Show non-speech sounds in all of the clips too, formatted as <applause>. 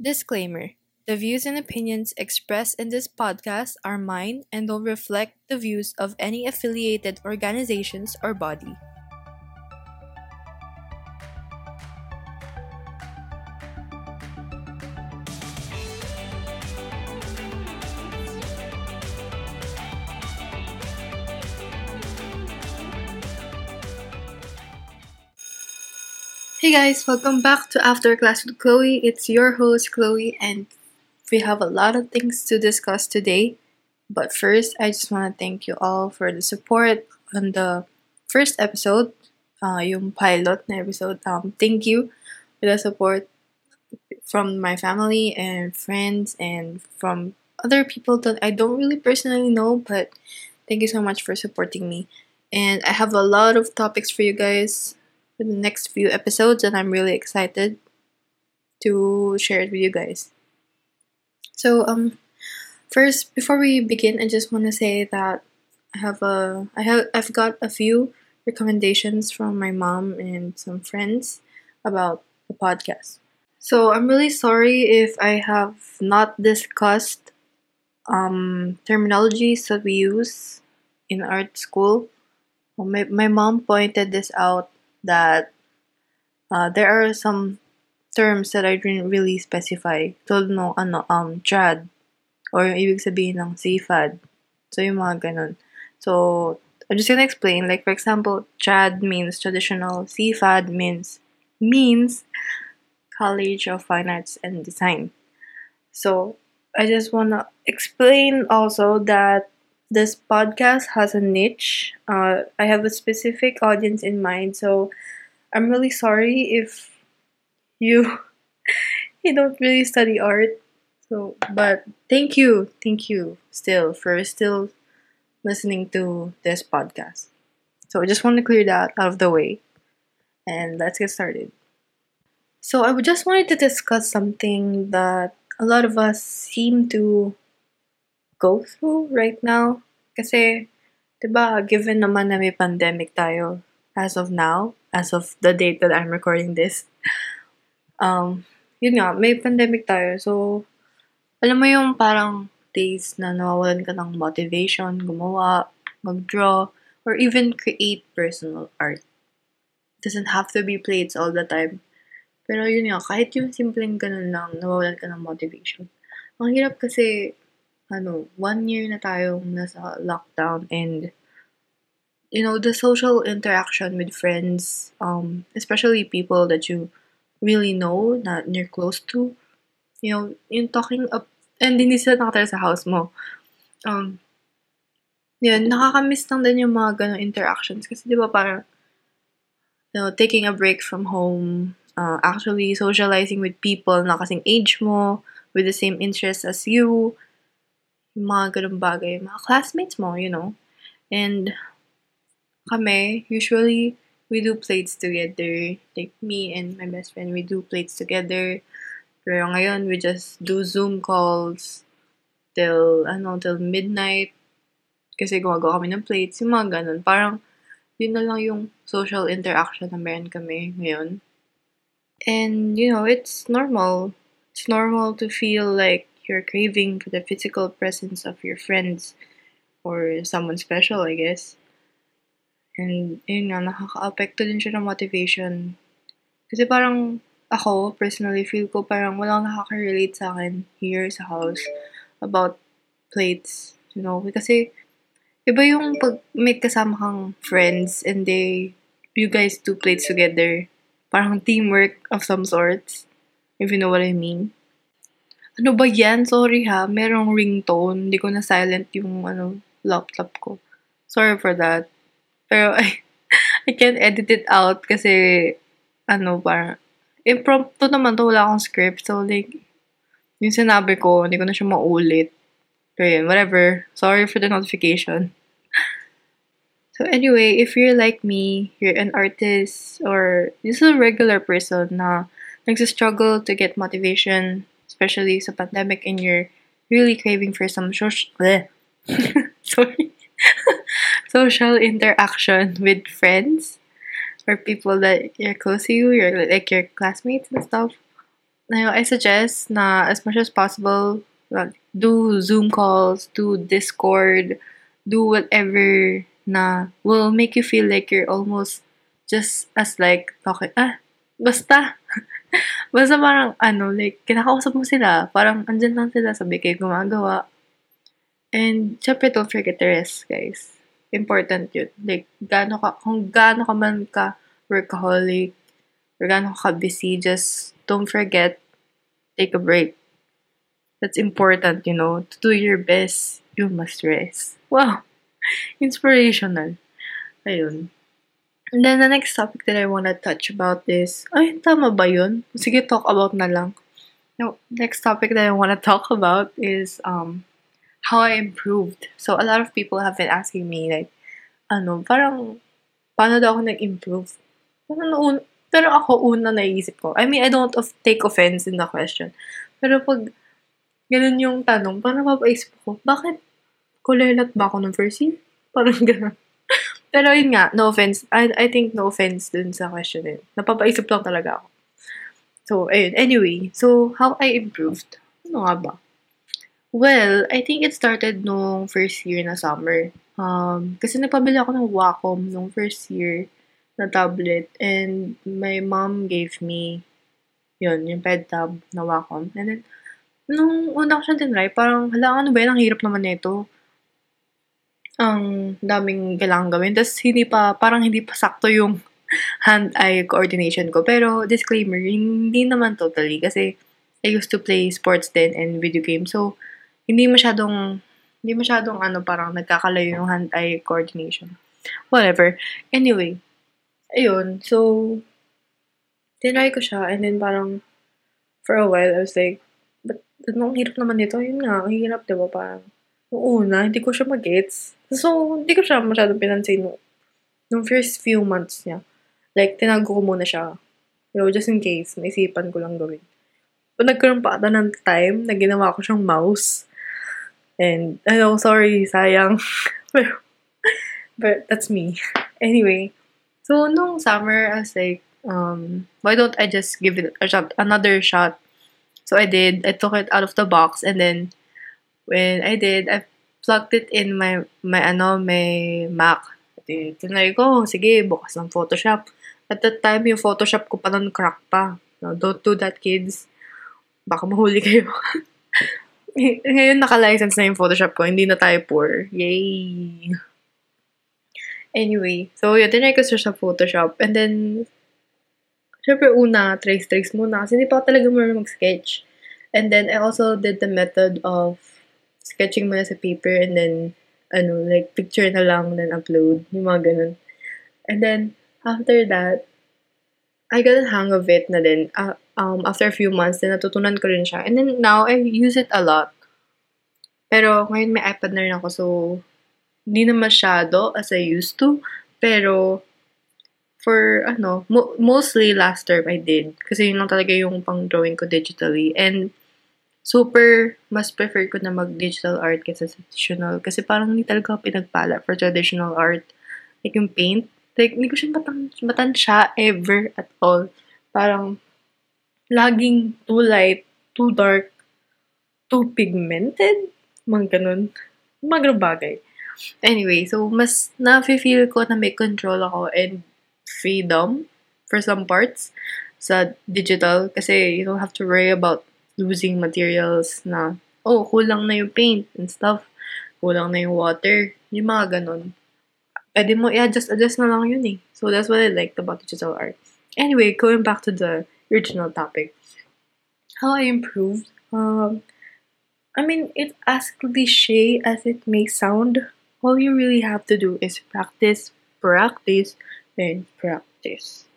Disclaimer The views and opinions expressed in this podcast are mine and don't reflect the views of any affiliated organizations or body. Hey guys, welcome back to After Class with Chloe. It's your host, Chloe, and we have a lot of things to discuss today. But first, I just want to thank you all for the support on the first episode, uh, yung pilot na episode. Um, thank you for the support from my family and friends and from other people that I don't really personally know, but thank you so much for supporting me. And I have a lot of topics for you guys for the next few episodes, and I'm really excited to share it with you guys. So, um, first, before we begin, I just want to say that I have a I have I've got a few recommendations from my mom and some friends about the podcast. So I'm really sorry if I have not discussed um, terminologies that we use in art school. Well, my, my mom pointed this out that uh, there are some terms that I didn't really specify. Tulad no, ano, um, trad, or yung ibig sabihin ng CFAD. So, yung mga ganun. So, I'm just gonna explain. Like, for example, trad means traditional, CFAD means means College of Fine Arts and Design. So, I just wanna explain also that this podcast has a niche. Uh, I have a specific audience in mind, so I'm really sorry if you <laughs> you don't really study art. So, but thank you, thank you still for still listening to this podcast. So I just want to clear that out of the way, and let's get started. So I just wanted to discuss something that a lot of us seem to go through right now. Kasi, di ba, given naman na may pandemic tayo as of now, as of the date that I'm recording this, um, yun nga, may pandemic tayo. So, alam mo yung parang days na nawawalan ka ng motivation, gumawa, mag-draw, or even create personal art. It doesn't have to be plates all the time. Pero yun nga, kahit yung simpleng ganun lang, nawawalan ka ng motivation. Ang hirap kasi, ano, one year na tayong nasa lockdown and you know, the social interaction with friends, um, especially people that you really know, na you're close to, you know, yung talking up, and hindi sila nakatira sa house mo. Um, yun, nakakamiss lang din yung mga ganong interactions. Kasi di ba parang, you know, taking a break from home, uh, actually socializing with people na kasing age mo, with the same interests as you, yung mga ganong bagay, mga classmates mo, you know. And kami, usually, we do plates together. Like me and my best friend, we do plates together. Pero ngayon, we just do Zoom calls till, ano, till midnight. Kasi gumagawa kami ng plates, yung mga ganun. Parang, yun na lang yung social interaction na meron kami ngayon. And, you know, it's normal. It's normal to feel like you're craving for the physical presence of your friends or someone special, I guess. And, yun nga, nakaka-apekto din siya ng motivation. Kasi parang, ako, personally, feel ko parang walang nakaka-relate sa akin here sa house about plates. You know, kasi, iba yung pag may kasama kang friends and they, you guys do plates together. Parang teamwork of some sorts. If you know what I mean. Ano ba yan? Sorry ha. Merong ringtone. Hindi ko na silent yung ano, laptop ko. Sorry for that. Pero I, <laughs> I can't edit it out kasi ano parang impromptu naman to. Wala akong script. So like, yung sinabi ko, hindi ko na siya maulit. Pero yun, whatever. Sorry for the notification. <laughs> So anyway, if you're like me, you're an artist or just a regular person na nagsistruggle to get motivation, especially sa pandemic and you're really craving for some social, <laughs> sorry, <laughs> social interaction with friends or people that you're close to you, you're like your classmates and stuff. Now, I suggest na as much as possible, well, do Zoom calls, do Discord, do whatever na will make you feel like you're almost just as like talking, ah, basta. <laughs> <laughs> basta parang ano, like, kinakausap mo sila, parang andyan lang sila, sabi kayo gumagawa. And, syempre, don't forget the rest, guys. Important yun. Like, gaano ka, kung gaano ka man ka workaholic, or gaano ka busy, just don't forget, take a break. That's important, you know. To do your best, you must rest. Wow! <laughs> Inspirational. Ayun. And then the next topic that I want to touch about is, ay, tama ba yun? Sige, talk about na lang. No, next topic that I want to talk about is um how I improved. So a lot of people have been asking me like, ano, parang, paano daw ako nag-improve? Parang noon, pero ako una naisip ko. I mean, I don't of, take offense in the question. Pero pag ganun yung tanong, parang mapaisip ko, bakit kulelat ba ako ng first year? Parang <laughs> ganun. Pero yun nga, no offense. I, I think no offense dun sa question din. Napapaisip lang talaga ako. So, ayun. Anyway, so how I improved? Ano nga ba? Well, I think it started nung first year na summer. Um, kasi nagpabili ako ng Wacom nung first year na tablet and my mom gave me yun, yung ped tab na Wacom. And then, nung una ko siya tinry, parang, hala, ano ba yan? Ang hirap naman nito. Ang daming kailangan gawin. Tapos, hindi pa, parang hindi pa sakto yung hand-eye coordination ko. Pero, disclaimer, hindi naman totally. Kasi, I used to play sports din and video games. So, hindi masyadong, hindi masyadong ano, parang nagkakalayo yung hand-eye coordination. Whatever. Anyway, ayun. So, tinry ko siya and then parang, for a while, I was like, but anong hirap naman nito? Yun nga, ang hirap, diba? Parang, nung una, hindi ko siya mag-gets. So, hindi ko siya masyadong pinansin nung, nung first few months niya. Like, tinago ko muna siya. Pero just in case, naisipan ko lang gawin. But nagkaroon pa ata ng time na ginawa ko siyang mouse. And, ano, sorry, sayang. <laughs> Pero, but that's me. <laughs> Anyway, so nung summer, I was like, um, why don't I just give it a shot, another shot? So I did. I took it out of the box and then when I did, I plugged it in my, my ano, my Mac. Tinry ko, sige, bukas ng Photoshop. At that time, yung Photoshop ko pa nun crack pa. No, don't do that, kids. Baka mahuli kayo. <laughs> Ngayon, naka-license na yung Photoshop ko. Hindi na tayo poor. Yay! Anyway, so yun, tinry ko sa Photoshop. And then, syempre una, trace-trace muna. Kasi hindi pa talaga marunong mag-sketch. And then, I also did the method of sketching muna sa paper and then, ano, like, picture na lang, then upload. Yung mga ganun. And then, after that, I got a hang of it na din. Uh, um, after a few months, then natutunan ko rin siya. And then, now, I use it a lot. Pero, ngayon may iPad na rin ako, so, hindi na masyado as I used to. Pero, for, ano, mo- mostly last term I did. Kasi yun lang talaga yung pang-drawing ko digitally. And, super, mas prefer ko na mag-digital art kaysa sa traditional. Kasi parang hindi talaga ako pinagpala for traditional art. Like yung paint, like, hindi ko siya matan matansya ever at all. Parang, laging too light, too dark, too pigmented. Mga ganun. Mga bagay. Anyway, so mas na-feel ko na may control ako and freedom for some parts sa digital kasi you don't have to worry about losing materials na oh, kulang na yung paint and stuff. Kulang na yung water. Yung mga ganun. Pwede mo i-adjust, adjust na lang yun eh. So that's what I liked about digital art. Anyway, going back to the original topic. How I improved. Um, I mean, it's as cliche as it may sound all you really have to do is practice, practice, and practice.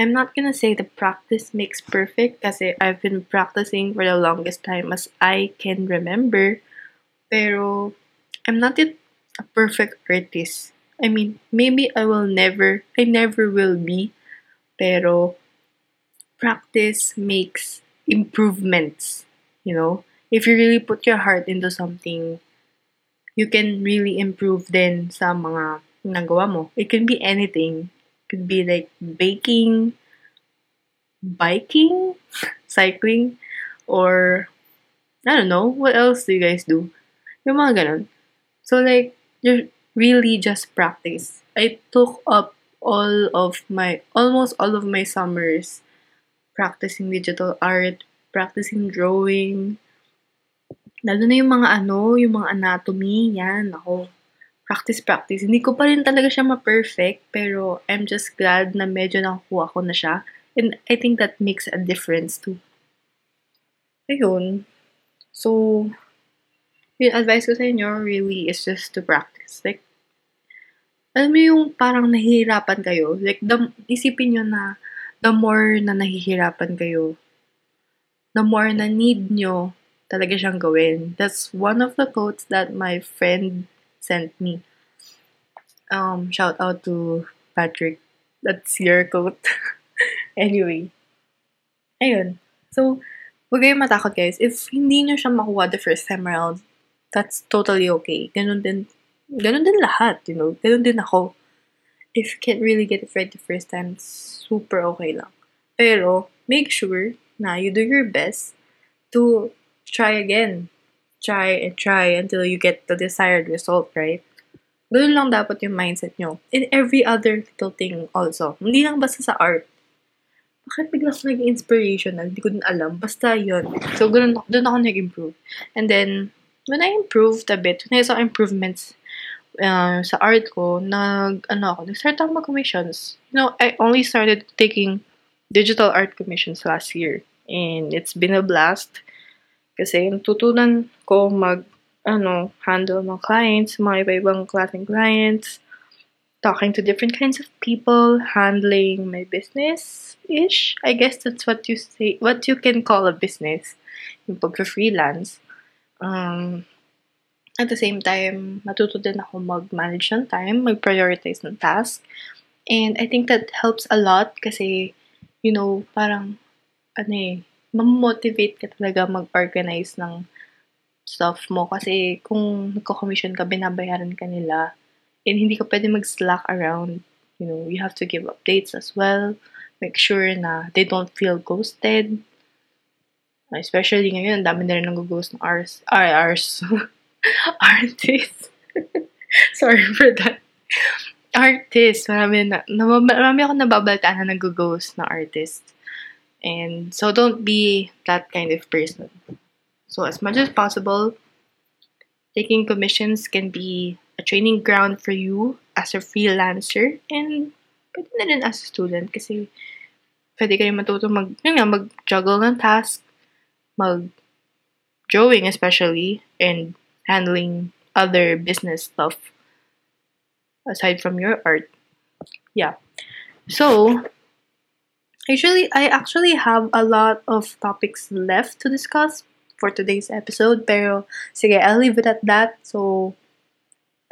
I'm not gonna say the practice makes perfect kasi I've been practicing for the longest time as I can remember. Pero I'm not yet a perfect artist. I mean, maybe I will never, I never will be. Pero practice makes improvements, you know? If you really put your heart into something, you can really improve din sa mga nagawa mo. It can be anything. Could be like baking, biking, cycling, or I don't know, what else do you guys do? Yung mga ganun. So like, you really just practice. I took up all of my, almost all of my summers practicing digital art, practicing drawing, lalo na yung mga ano, yung mga anatomy, yan, ako, practice, practice. Hindi ko pa rin talaga siya ma-perfect, pero I'm just glad na medyo nakakuha ko na siya. And I think that makes a difference too. Ayun. So, yung advice ko sa inyo really is just to practice. Like, alam mo yung parang nahihirapan kayo. Like, the, isipin nyo na the more na nahihirapan kayo, the more na need nyo talaga siyang gawin. That's one of the quotes that my friend sent me. Um, shout out to Patrick. That's your quote. <laughs> anyway. Ayun. So, huwag kayong matakot guys. If hindi nyo siya makuha the first time around, that's totally okay. Ganun din, ganun din lahat, you know. Ganun din ako. If you can't really get it right the first time, super okay lang. Pero, make sure na you do your best to try again. Try and try until you get the desired result, right? Ganun lang dapat yung mindset nyo. In every other little thing also. Hindi lang basta sa art. Bakit bigla ako naging inspirational? Hindi ko din alam. Basta yun. So, ganun, doon ako nag-improve. And then, when I improved a bit, when I saw improvements uh, sa art ko, nag, ano ako, nag-start ako mag-commissions. You know, I only started taking digital art commissions last year. And it's been a blast. Kasi natutunan ko mag ano, handle mga clients, mga iba-ibang klaseng clients, talking to different kinds of people, handling my business-ish. I guess that's what you say, what you can call a business, yung pagka-freelance. Um, at the same time, matuto din ako mag-manage ng time, mag-prioritize ng task. And I think that helps a lot kasi, you know, parang, ano eh, mamotivate ka talaga mag-organize ng stuff mo. Kasi kung nagko-commission ka, binabayaran ka nila. And hindi ka pwede mag-slack around. You know, you have to give updates as well. Make sure na they don't feel ghosted. Especially ngayon, dami na rin nag-ghost ng ours. Ay, ours. <laughs> Artists. <laughs> Sorry for that. Artist. Marami na, na marami ako nababaltaan na nag-ghost na artist. And so don't be that kind of person. So, as much as possible, taking commissions can be a training ground for you as a freelancer and pwede na rin as a student kasi pwede kayo matuto mag, yun nga, mag-juggle ng task, mag-drawing especially, and handling other business stuff aside from your art. Yeah. So, actually, I actually have a lot of topics left to discuss, for today's episode. Pero, sige, I'll leave it at that. So,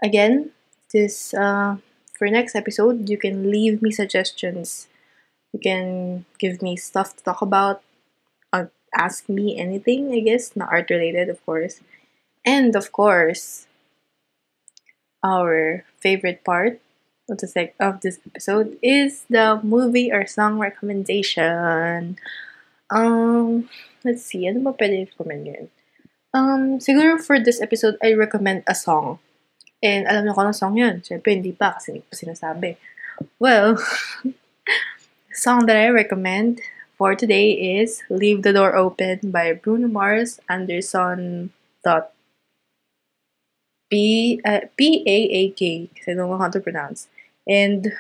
again, this, uh, for next episode, you can leave me suggestions. You can give me stuff to talk about. Uh, ask me anything, I guess, not art related, of course. And, of course, our favorite part of, the sec- of this episode is the movie or song recommendation. Um, let's see, ano ba pwede recommend ngayon? Um, siguro for this episode, I recommend a song. And alam niyo ko ng song yun. Siyempre, hindi pa kasi hindi pa sinasabi. Well, the <laughs> song that I recommend for today is Leave the Door Open by Bruno Mars Anderson dot P uh, P A A K kasi I don't know how to pronounce. And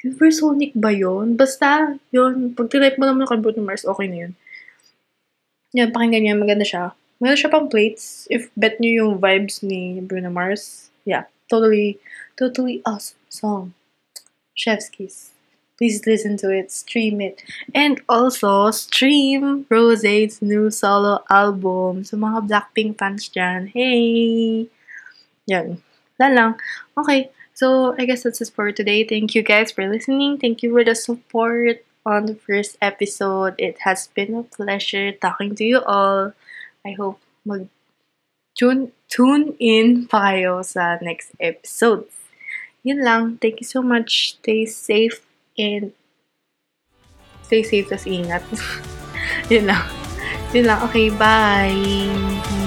Supersonic ba yun? Basta, yun. Pag type mo naman kay Bruno Mars, okay na yun. Yan, pakinggan nyo. Maganda siya. Maganda siya pang plates. If bet nyo yung vibes ni Bruno Mars, yeah. Totally, totally awesome song. Chef's Kiss. Please listen to it. Stream it. And also, stream Rose's new solo album. Sa so, mga Blackpink fans dyan, hey! Yan. Wala lang. Okay. So I guess that's it for today. Thank you guys for listening. Thank you for the support on the first episode. It has been a pleasure talking to you all. I hope mag tune tune in pa kayo sa next episode. Yun lang. Thank you so much. Stay safe and Stay safe, tas ingat. <laughs> yun lang. Yun lang. Okay, bye!